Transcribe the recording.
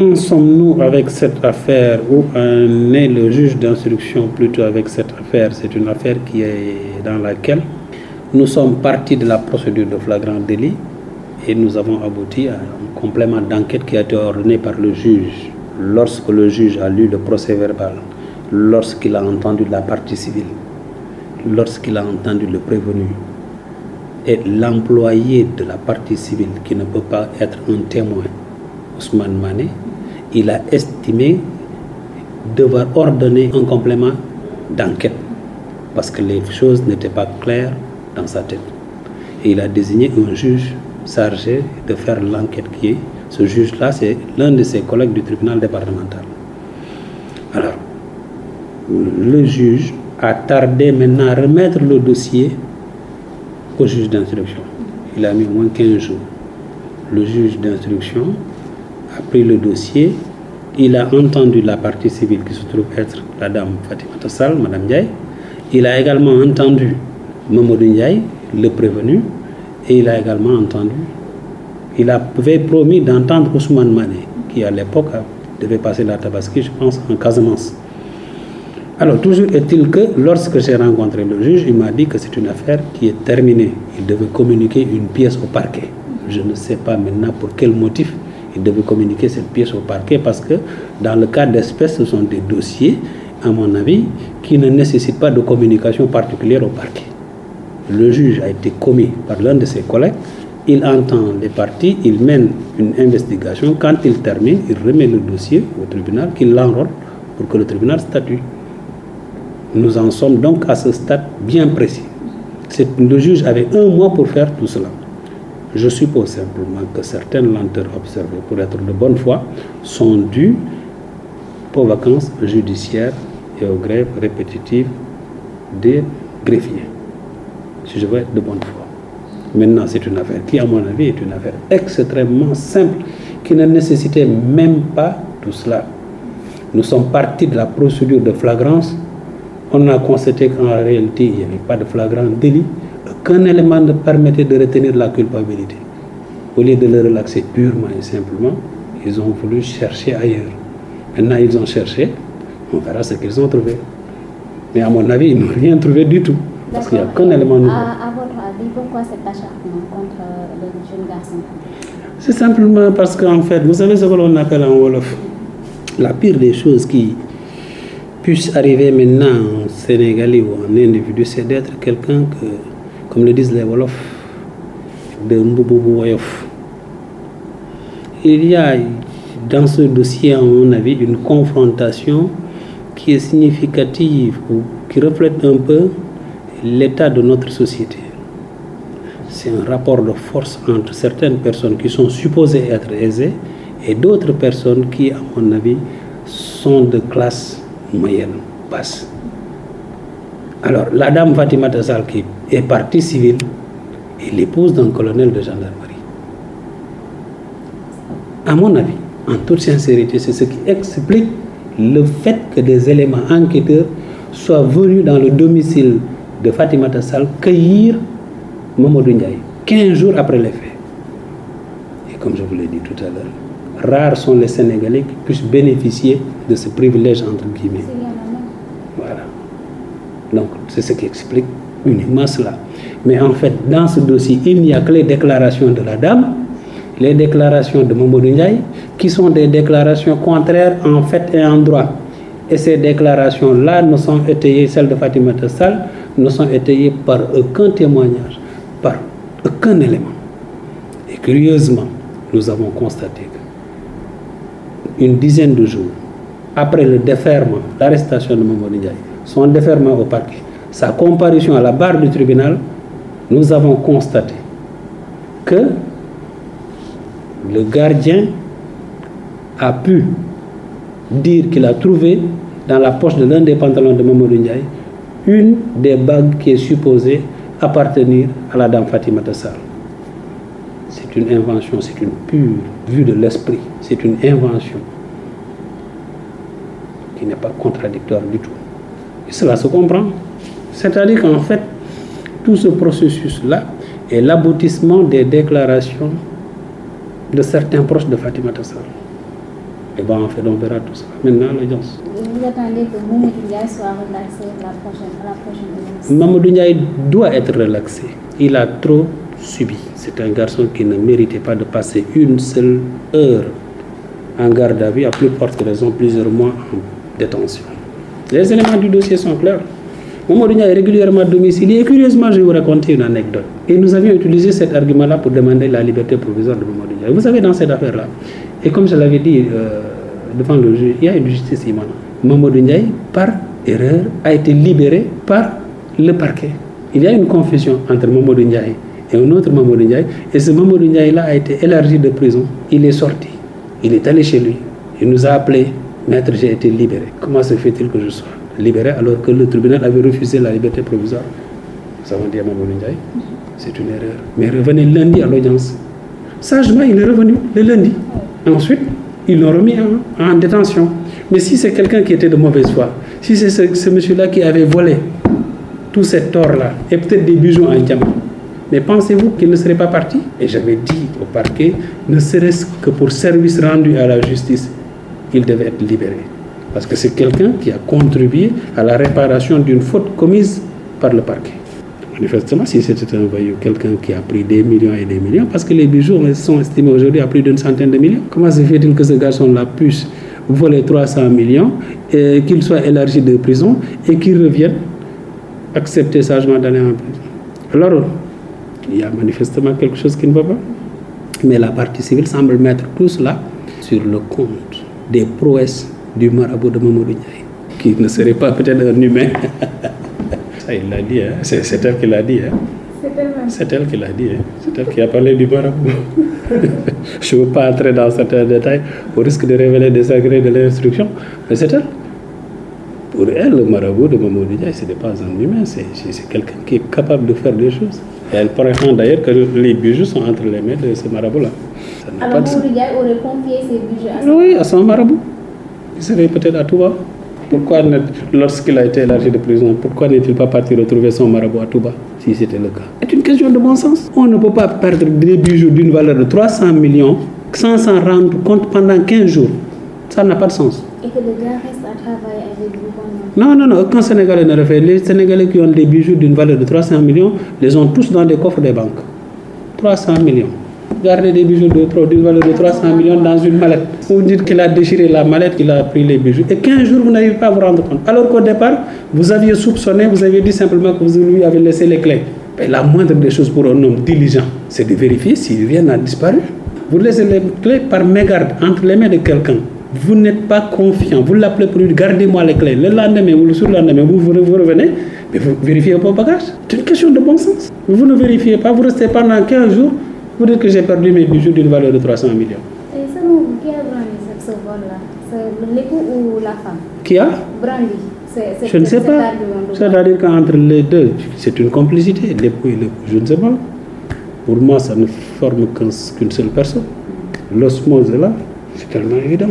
en sommes-nous avec cette affaire Où en est le juge d'instruction plutôt avec cette affaire? C'est une affaire qui est dans laquelle nous sommes partis de la procédure de flagrant délit et nous avons abouti à un complément d'enquête qui a été ordonné par le juge. Lorsque le juge a lu le procès verbal, lorsqu'il a entendu la partie civile, lorsqu'il a entendu le prévenu et l'employé de la partie civile qui ne peut pas être un témoin, Ousmane Mané, il a estimé devoir ordonner un complément d'enquête parce que les choses n'étaient pas claires dans sa tête. Et il a désigné un juge chargé de faire l'enquête qui est ce juge-là, c'est l'un de ses collègues du tribunal départemental. Alors, le juge a tardé maintenant à remettre le dossier au juge d'instruction. Il a mis au moins 15 jours. Le juge d'instruction a pris le dossier, il a entendu la partie civile qui se trouve être la dame Fatima Tassal, Madame Ndiaye. Il a également entendu Mamadou Ndiaye, le prévenu, et il a également entendu il avait promis d'entendre Ousmane Mané, qui à l'époque devait passer la Tabaski, je pense, en Casamance. Alors, toujours est-il que lorsque j'ai rencontré le juge, il m'a dit que c'est une affaire qui est terminée. Il devait communiquer une pièce au parquet. Je ne sais pas maintenant pour quel motif il devait communiquer cette pièce au parquet parce que dans le cas d'espèces, ce sont des dossiers, à mon avis, qui ne nécessitent pas de communication particulière au parquet. Le juge a été commis par l'un de ses collègues il entend les parties, il mène une investigation. Quand il termine, il remet le dossier au tribunal, qu'il l'enrôle pour que le tribunal statue. Nous en sommes donc à ce stade bien précis. Le juge avait un mois pour faire tout cela. Je suppose simplement que certaines lenteurs observées pour être de bonne foi sont dues aux vacances judiciaires et aux grèves répétitives des greffiers. Si je veux être de bonne foi. Maintenant, c'est une affaire qui, à mon avis, est une affaire extrêmement simple, qui ne nécessitait même pas tout cela. Nous sommes partis de la procédure de flagrance. On a constaté qu'en réalité, il n'y avait pas de flagrant délit. Qu'un élément ne permettait de retenir la culpabilité. Au lieu de le relaxer purement et simplement, ils ont voulu chercher ailleurs. Maintenant, ils ont cherché. On verra ce qu'ils ont trouvé. Mais à mon avis, ils n'ont rien trouvé du tout. Parce qu'il n'y a qu'un élément nouveau. À, votre avis, pourquoi cet acharnement contre le jeune garçon C'est simplement parce qu'en fait, vous savez ce que l'on appelle en Wolof? La pire des choses qui puissent arriver maintenant en Sénégalais ou en individu, c'est d'être quelqu'un que, comme le disent les Wolofs, de Mboubou. Il y a dans ce dossier, à mon avis, une confrontation qui est significative ou qui reflète un peu l'état de notre société. C'est un rapport de force entre certaines personnes qui sont supposées être aisées et d'autres personnes qui, à mon avis, sont de classe moyenne, basse. Alors, la dame Fatima Tassal, qui est partie civile, est l'épouse d'un colonel de gendarmerie. À mon avis, en toute sincérité, c'est ce qui explique le fait que des éléments enquêteurs soient venus dans le domicile de Fatima Tassal cueillir Mamadou Ndiaye, 15 jours après les faits. Et comme je vous l'ai dit tout à l'heure, rares sont les Sénégalais qui puissent bénéficier de ce privilège, entre guillemets. Donc, c'est ce qui explique uniquement cela. Mais en fait, dans ce dossier, il n'y a que les déclarations de la dame, les déclarations de Mamadou Ndiaye, qui sont des déclarations contraires en fait et en droit. Et ces déclarations-là ne sont étayées, celles de Fatima Tassal, ne sont étayées par aucun témoignage, par aucun élément. Et curieusement, nous avons constaté qu'une dizaine de jours après le déferment, l'arrestation de Mamadou Ndiaye, son déferment au parquet, sa comparution à la barre du tribunal, nous avons constaté que le gardien a pu dire qu'il a trouvé dans la poche de l'un des pantalons de Mamadou Ndiaye une des bagues qui est supposée appartenir à la dame Fatima Tassar. C'est une invention, c'est une pure vue de l'esprit, c'est une invention qui n'est pas contradictoire du tout. Et cela se comprend. C'est-à-dire qu'en fait, tout ce processus-là est l'aboutissement des déclarations de certains proches de Fatima Tassar. Et bon, en fait, on verra tout ça maintenant l'audience. Vous attendez que Mamadou Ndiaye soit relaxé la prochaine, à la prochaine Mamadou Ndiaye doit être relaxé. Il a trop subi. C'est un garçon qui ne méritait pas de passer une seule heure en garde à vue, à plus forte raison, plusieurs mois en détention. Les éléments du dossier sont clairs. Mamadou Ndiaye est régulièrement domicilié. Et curieusement, je vais vous raconter une anecdote. Et nous avions utilisé cet argument-là pour demander la liberté provisoire de Mamadou Ndiaye. Vous savez, dans cette affaire-là, et comme je l'avais dit euh, devant le juge, il y a une justice immanente. Mamadou Ndiaye, par erreur, a été libéré par le parquet. Il y a une confusion entre Mamadou Ndiaye et un autre Mamadou Ndiaye. Et ce Mamadou Ndiaye-là a été élargi de prison. Il est sorti. Il est allé chez lui. Il nous a appelé. Maître, j'ai été libéré. Comment se fait-il que je sois libéré alors que le tribunal avait refusé la liberté provisoire? Nous avons dit à c'est une erreur. Mais revenez lundi à l'audience. Sagement, il est revenu le lundi. Ensuite, ils l'ont remis en, en, détention. Mais si c'est quelqu'un qui était de mauvaise foi, si c'est ce, ce monsieur-là qui avait volé tout cet or-là, et peut-être des bijoux en diamant, mais pensez-vous qu'il ne serait pas parti? Et j'avais dit au parquet, ne serait-ce que pour service rendu à la justice, il devait être libéré. Parce que c'est quelqu'un qui a contribué à la réparation d'une faute commise par le parquet. Manifestement, si c'était un voyou, quelqu'un qui a pris des millions et des millions, parce que les bijoux sont estimés aujourd'hui à plus d'une centaine de millions, comment se fait-il que ce garçon-là puisse voler 300 millions, qu'il soit élargi de prison et qu'il revienne accepter sagement d'aller en prison? Alors, il y a manifestement quelque chose qui ne va pas. Mais la partie civile semble mettre tout cela sur le compte des prouesses du marabout de Mamadou Ndiaye, qui ne serait pas peut-être un humain. Ça, il l'a dit, hein. c'est elle qui l'a dit. Hein. C'est elle qui l'a dit. Hein. C'est elle qui a parlé du marabout. Je ne veux pas entrer dans certains détails au risque de révéler des agrès de l'instruction, mais c'est elle. Pour elle, le marabout de Mamadou Ndiaye, ce n'est pas un humain, c'est quelqu'un qui est capable de faire des choses. Et elle prétend d'ailleurs que les bijoux sont entre les mains de ce marabout-là. Alors, Ndiaye aurait confié ses bijoux à son Oui, à son marabout. Il serait peut-être à Touba. Pourquoi, lorsqu'il a été élargi de prison, pourquoi n'est-il pas parti retrouver son marabout à Touba, si c'était le cas C'est une question de bon sens. On ne peut pas perdre des bijoux d'une valeur de 300 millions sans s'en rendre compte pendant 15 jours. Ça n'a pas de sens. Et que le gars reste Non, non, non, aucun Sénégalais ne le fait. Les Sénégalais qui ont des bijoux d'une valeur de 300 millions les ont tous dans des coffres des banques. 300 millions. Gardez des bijoux d'une valeur de 300 millions dans une mallette. Vous dites qu'il a déchiré la mallette, qu'il a pris les bijoux. Et 15 jours, vous n'arrivez pas à vous rendre compte. Alors qu'au départ, vous aviez soupçonné, vous aviez dit simplement que vous lui avez laissé les clés. La moindre des choses pour un homme diligent, c'est de vérifier s'il vient à disparu. Vous laissez les clés par mégarde entre les mains de quelqu'un. Vous n'êtes pas confiant. Vous l'appelez pour lui gardez-moi les clés. Le lendemain ou le surlendemain, vous, vous, vous revenez, mais vous vérifiez vos bagages. C'est une question de bon sens. Vous ne vérifiez pas, vous restez pendant 15 jours, vous dites que j'ai perdu mes bijoux d'une valeur de 300 millions. Et selon vous, qui a brandi ce, vol-là C'est l'époux ou la femme? Qui a? Brandi. Je ne sais pas. C'est-à-dire qu'entre les deux, c'est une complicité, l'époux et l'époux. Je ne sais pas. Pour moi, ça ne forme qu'un- qu'une seule personne. L'osmose est là, c'est tellement évident.